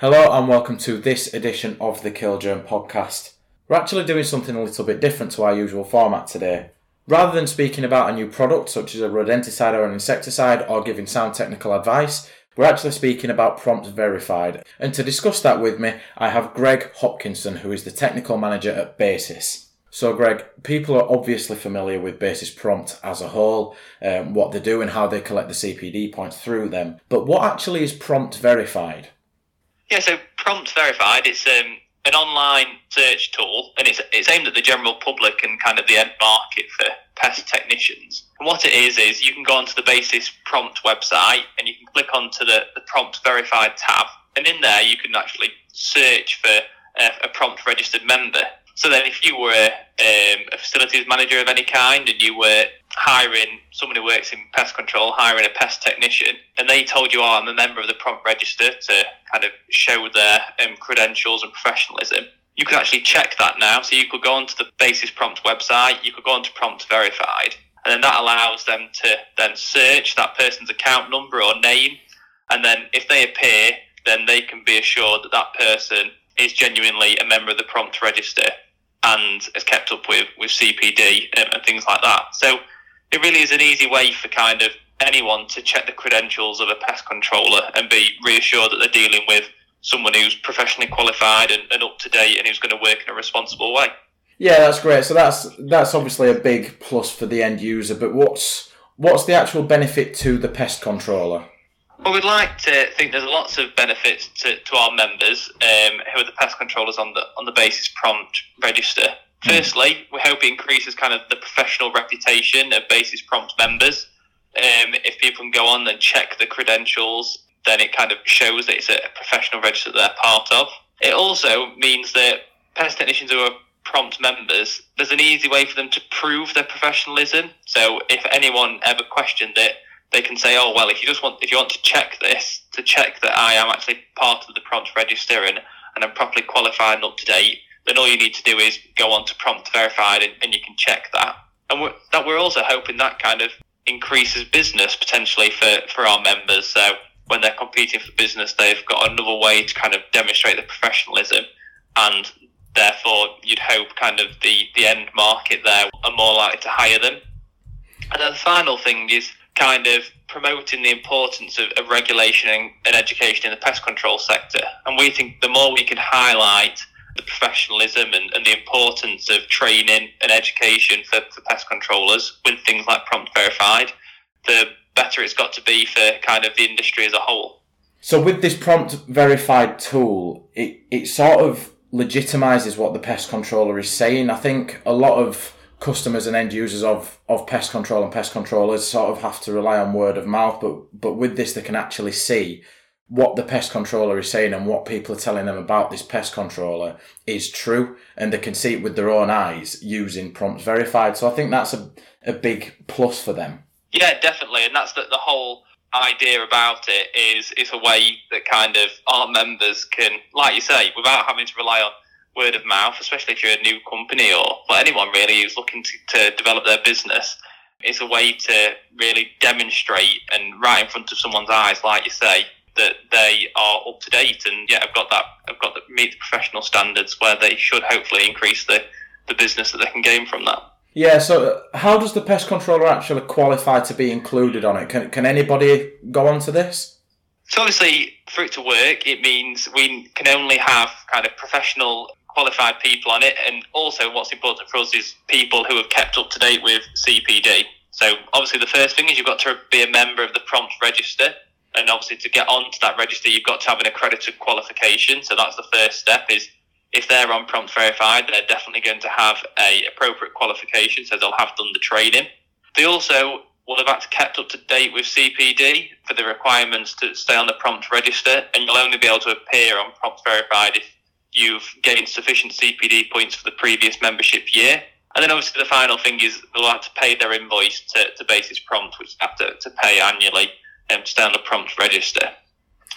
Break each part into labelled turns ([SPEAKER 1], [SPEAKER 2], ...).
[SPEAKER 1] Hello and welcome to this edition of the Kill Killgerm podcast. We're actually doing something a little bit different to our usual format today. Rather than speaking about a new product such as a rodenticide or an insecticide or giving sound technical advice, we're actually speaking about Prompt Verified. And to discuss that with me, I have Greg Hopkinson, who is the technical manager at Basis. So, Greg, people are obviously familiar with Basis Prompt as a whole, um, what they do and how they collect the CPD points through them. But what actually is Prompt Verified?
[SPEAKER 2] Yeah, so Prompt Verified, it's um, an online search tool, and it's it's aimed at the general public and kind of the end market for pest technicians. And what it is is you can go onto the Basis Prompt website and you can click onto the, the Prompt Verified tab, and in there you can actually search for a, a prompt registered member. So then, if you were um, a facilities manager of any kind and you were hiring someone who works in pest control, hiring a pest technician, and they told you, "Oh, I'm a member of the prompt register," to kind of show their um, credentials and professionalism, you could actually check that now. So you could go onto the Basis Prompt website, you could go onto Prompt Verified, and then that allows them to then search that person's account number or name, and then if they appear, then they can be assured that that person is genuinely a member of the prompt register and is kept up with, with CPD and, uh, and things like that. So it really is an easy way for kind of anyone to check the credentials of a pest controller and be reassured that they're dealing with someone who's professionally qualified and, and up to date and who's going to work in a responsible way.
[SPEAKER 1] Yeah, that's great. So that's that's obviously a big plus for the end user. But what's what's the actual benefit to the pest controller?
[SPEAKER 2] Well, we'd like to think there's lots of benefits to, to our members um, who are the pest controllers on the on the basis prompt register. Hmm. Firstly, we hope it increases kind of the professional reputation of basis prompt members. Um, if people can go on and check the credentials, then it kind of shows that it's a professional register that they're part of. It also means that pest technicians who are prompt members, there's an easy way for them to prove their professionalism. So if anyone ever questioned it, they can say, "Oh well, if you just want, if you want to check this, to check that I am actually part of the prompt register and, and I'm properly qualified and up to date, then all you need to do is go on to prompt verified and, and you can check that." And we're, that we're also hoping that kind of increases business potentially for, for our members. So when they're competing for business, they've got another way to kind of demonstrate their professionalism, and therefore you'd hope kind of the, the end market there are more likely to hire them. And then the final thing is kind of promoting the importance of, of regulation and, and, education in the pest control sector. And we think the more we can highlight the professionalism and, and the importance of training and education for, for pest controllers with things like prompt verified, the better it's got to be for kind of the industry as a whole.
[SPEAKER 1] So with this prompt verified tool, it, it sort of legitimizes what the pest controller is saying. I think a lot of customers and end users of, of pest control and pest controllers sort of have to rely on word of mouth, but but with this they can actually see what the pest controller is saying and what people are telling them about this pest controller is true and they can see it with their own eyes using prompts verified. So I think that's a, a big plus for them.
[SPEAKER 2] Yeah, definitely. And that's the, the whole idea about it is is a way that kind of our members can, like you say, without having to rely on word of mouth, especially if you're a new company or well, anyone really who's looking to, to develop their business. It's a way to really demonstrate and right in front of someone's eyes, like you say, that they are up to date and yeah, I've got that, I've got to meet the professional standards where they should hopefully increase the, the business that they can gain from that.
[SPEAKER 1] Yeah, so uh, how does the pest controller actually qualify to be included on it? Can, can anybody go on to this?
[SPEAKER 2] So obviously, for it to work, it means we can only have kind of professional qualified people on it. And also, what's important for us is people who have kept up to date with CPD. So, obviously, the first thing is you've got to be a member of the prompt register. And obviously, to get onto that register, you've got to have an accredited qualification. So, that's the first step is if they're on prompt verified, they're definitely going to have a appropriate qualification. So, they'll have done the training. They also will have had to kept up to date with CPD for the requirements to stay on the prompt register, and you'll only be able to appear on prompt verified if you've gained sufficient CPD points for the previous membership year. And then obviously the final thing is they'll have to pay their invoice to, to Basis Prompt, which they have to, to pay annually um, to the prompt register.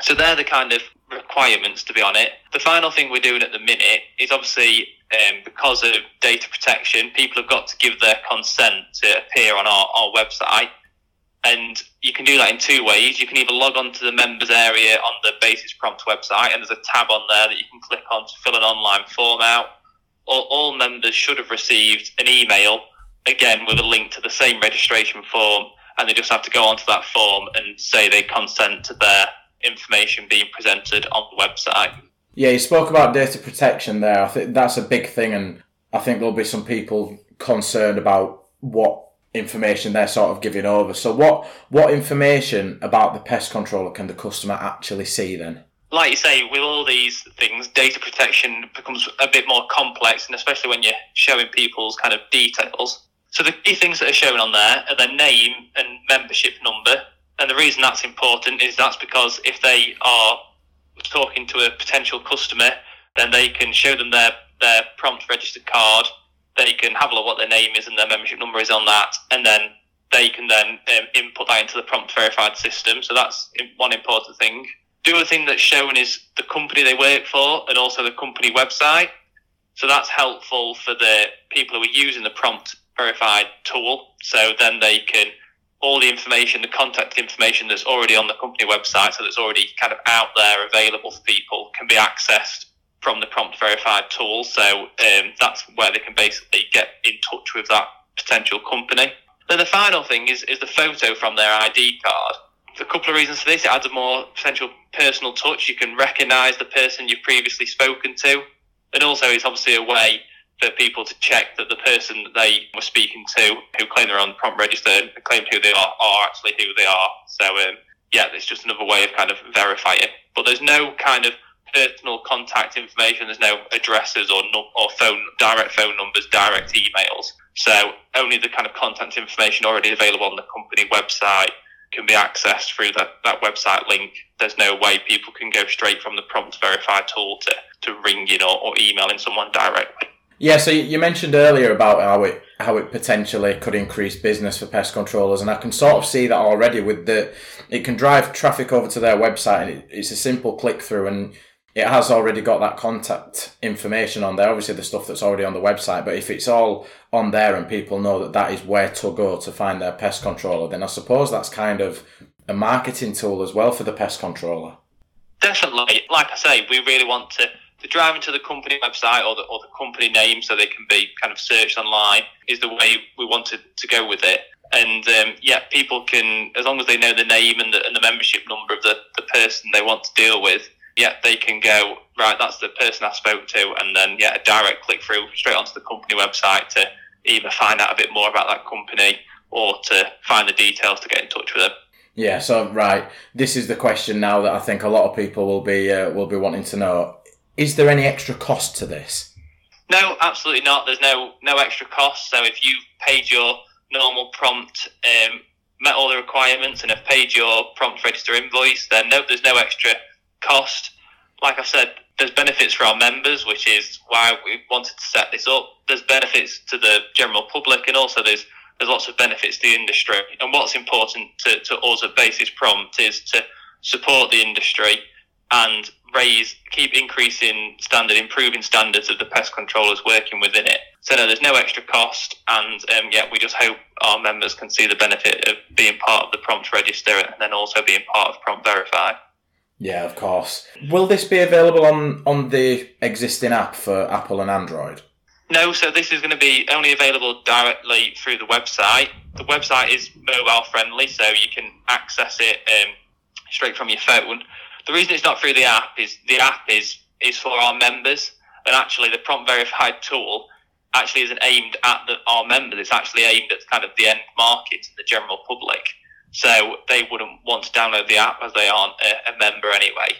[SPEAKER 2] So they're the kind of requirements to be on it. The final thing we're doing at the minute is obviously um, because of data protection, people have got to give their consent to appear on our, our website. And you can do that in two ways. You can either log on to the members area on the Basis Prompt website, and there's a tab on there that you can click on to fill an online form out. All, all members should have received an email, again, with a link to the same registration form, and they just have to go onto that form and say they consent to their information being presented on the website.
[SPEAKER 1] Yeah, you spoke about data protection there. I think that's a big thing, and I think there'll be some people concerned about what information they're sort of giving over. So what what information about the pest controller can the customer actually see then?
[SPEAKER 2] Like you say, with all these things, data protection becomes a bit more complex, and especially when you're showing people's kind of details. So the key things that are shown on there are their name and membership number. And the reason that's important is that's because if they are talking to a potential customer, then they can show them their, their prompt registered card they can have a look what their name is and their membership number is on that, and then they can then um, input that into the prompt verified system. So that's one important thing. The other thing that's shown is the company they work for and also the company website. So that's helpful for the people who are using the prompt verified tool. So then they can all the information, the contact information that's already on the company website, so that's already kind of out there available for people, can be accessed from the prompt verified tool. So um, that's where they can basically get in touch with that potential company. Then the final thing is, is the photo from their ID card. A couple of reasons for this. It adds a more potential personal touch. You can recognise the person you've previously spoken to. And also, it's obviously a way for people to check that the person that they were speaking to, who claim they're on the prompt register, claim who they are, are actually who they are. So, um, yeah, it's just another way of kind of verifying. It. But there's no kind of personal contact information. There's no addresses or no, or phone direct phone numbers, direct emails. So only the kind of contact information already available on the company website can be accessed through that, that website link. There's no way people can go straight from the prompt verify tool to, to ringing or, or emailing someone directly.
[SPEAKER 1] Yeah, so you mentioned earlier about how it how it potentially could increase business for pest controllers, and I can sort of see that already with the it can drive traffic over to their website, and it, it's a simple click through, and it has already got that contact information on there. Obviously, the stuff that's already on the website, but if it's all on there and people know that that is where to go to find their pest controller, then I suppose that's kind of a marketing tool as well for the pest controller.
[SPEAKER 2] Definitely. Like I say, we really want to, to drive into the company website or the, or the company name so they can be kind of searched online is the way we wanted to go with it. And um, yeah, people can, as long as they know the name and the, and the membership number of the, the person they want to deal with, yeah, they can go right. That's the person I spoke to, and then yeah, a direct click through straight onto the company website to either find out a bit more about that company or to find the details to get in touch with them.
[SPEAKER 1] Yeah. So right, this is the question now that I think a lot of people will be uh, will be wanting to know: Is there any extra cost to this?
[SPEAKER 2] No, absolutely not. There's no no extra cost. So if you've paid your normal prompt, um, met all the requirements, and have paid your prompt register invoice, then no, there's no extra cost. Like I said, there's benefits for our members, which is why we wanted to set this up. There's benefits to the general public, and also there's there's lots of benefits to the industry. And what's important to, to us at Basis Prompt is to support the industry and raise, keep increasing standard, improving standards of the pest controllers working within it. So no, there's no extra cost, and um, yeah, we just hope our members can see the benefit of being part of the prompt register and then also being part of Prompt Verify.
[SPEAKER 1] Yeah, of course. Will this be available on, on the existing app for Apple and Android?
[SPEAKER 2] No, so this is going to be only available directly through the website. The website is mobile friendly, so you can access it um, straight from your phone. The reason it's not through the app is the app is is for our members, and actually the prompt verified tool actually isn't aimed at the, our members. It's actually aimed at kind of the end market, and the general public. So they wouldn't want to download the app as they aren't a, a member anyway.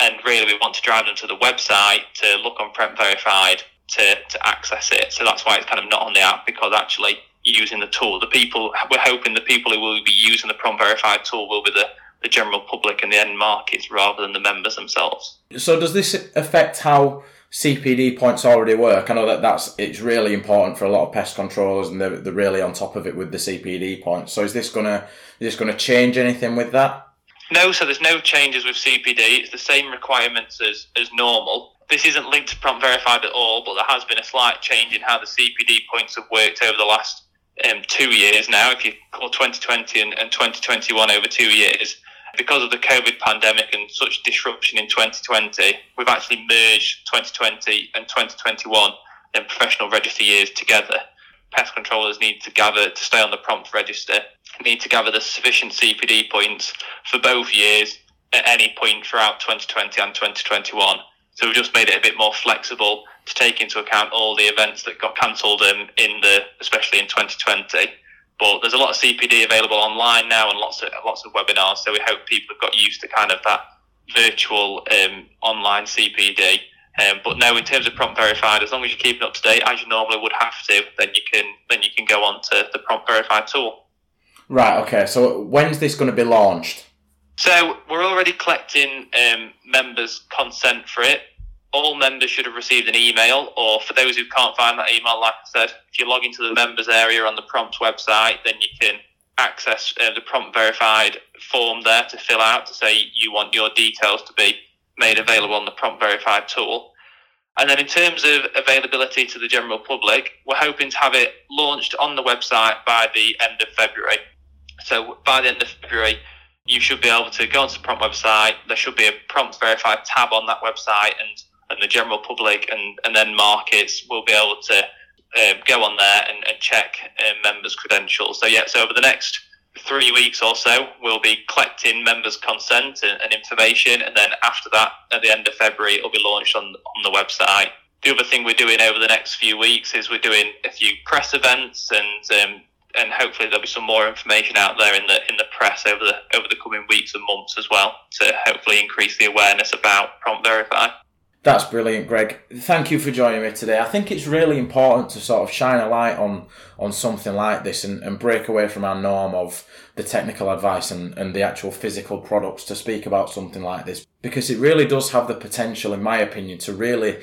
[SPEAKER 2] And really, we want to drive them to the website to look on Prompt Verified to, to access it. So that's why it's kind of not on the app because actually using the tool, the people we're hoping the people who will be using the Prompt Verified tool will be the the general public and the end markets rather than the members themselves.
[SPEAKER 1] So does this affect how CPD points already work. I know that that's it's really important for a lot of pest controllers, and they're, they're really on top of it with the CPD points. So is this gonna is this gonna change anything with that?
[SPEAKER 2] No, so there's no changes with CPD. It's the same requirements as as normal. This isn't linked to prompt verified at all, but there has been a slight change in how the CPD points have worked over the last um, two years now, if you call 2020 and, and 2021 over two years, because of the COVID pandemic and such disruption in 2020, we've actually merged 2020 and 2021 in professional register years together. Pest controllers need to gather to stay on the prompt register, need to gather the sufficient CPD points for both years at any point throughout 2020 and 2021. So we've just made it a bit more flexible to take into account all the events that got cancelled um, in the, especially in 2020. But there's a lot of CPD available online now and lots of lots of webinars. So we hope people have got used to kind of that virtual um, online CPD. Um, but no, in terms of prompt verified, as long as you're keeping up to date as you normally would have to, then you can then you can go on to the prompt verified tool.
[SPEAKER 1] Right. Okay. So when's this going to be launched?
[SPEAKER 2] So we're already collecting um, members' consent for it. All members should have received an email, or for those who can't find that email, like I said, if you log into the members area on the Prompt website, then you can access uh, the Prompt verified form there to fill out to say you want your details to be made available on the Prompt verified tool. And then in terms of availability to the general public, we're hoping to have it launched on the website by the end of February. So by the end of February, you should be able to go onto the prompt website. There should be a prompt verified tab on that website, and, and the general public and, and then markets will be able to um, go on there and, and check uh, members' credentials. So, yeah, so over the next three weeks or so, we'll be collecting members' consent and, and information, and then after that, at the end of February, it'll be launched on, on the website. The other thing we're doing over the next few weeks is we're doing a few press events and um, and hopefully there'll be some more information out there in the in the press over the over the coming weeks and months as well to hopefully increase the awareness about prompt verify.
[SPEAKER 1] That's brilliant, Greg. Thank you for joining me today. I think it's really important to sort of shine a light on on something like this and, and break away from our norm of the technical advice and, and the actual physical products to speak about something like this because it really does have the potential, in my opinion, to really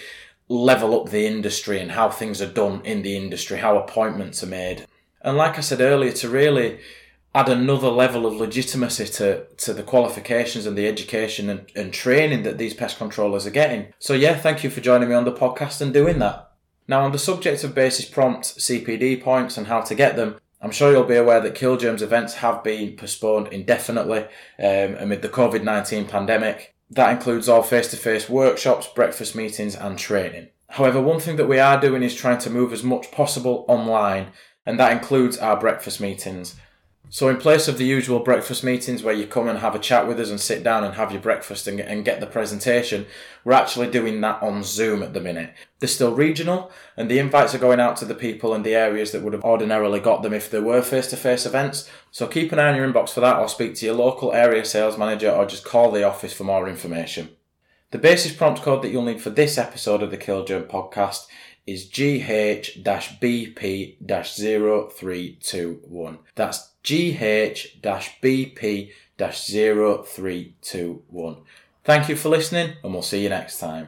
[SPEAKER 1] level up the industry and how things are done in the industry, how appointments are made. And like I said earlier, to really add another level of legitimacy to, to the qualifications and the education and, and training that these pest controllers are getting. So, yeah, thank you for joining me on the podcast and doing that. Now, on the subject of basis prompt CPD points and how to get them, I'm sure you'll be aware that Killgerms events have been postponed indefinitely um, amid the COVID 19 pandemic. That includes all face to face workshops, breakfast meetings, and training. However, one thing that we are doing is trying to move as much possible online and that includes our breakfast meetings. So, in place of the usual breakfast meetings where you come and have a chat with us and sit down and have your breakfast and, and get the presentation, we're actually doing that on Zoom at the minute. They're still regional, and the invites are going out to the people in the areas that would have ordinarily got them if there were face to face events. So, keep an eye on your inbox for that, or speak to your local area sales manager, or just call the office for more information. The basis prompt code that you'll need for this episode of the Killgerm podcast is GH-BP-0321. That's GH-BP-0321. Thank you for listening and we'll see you next time.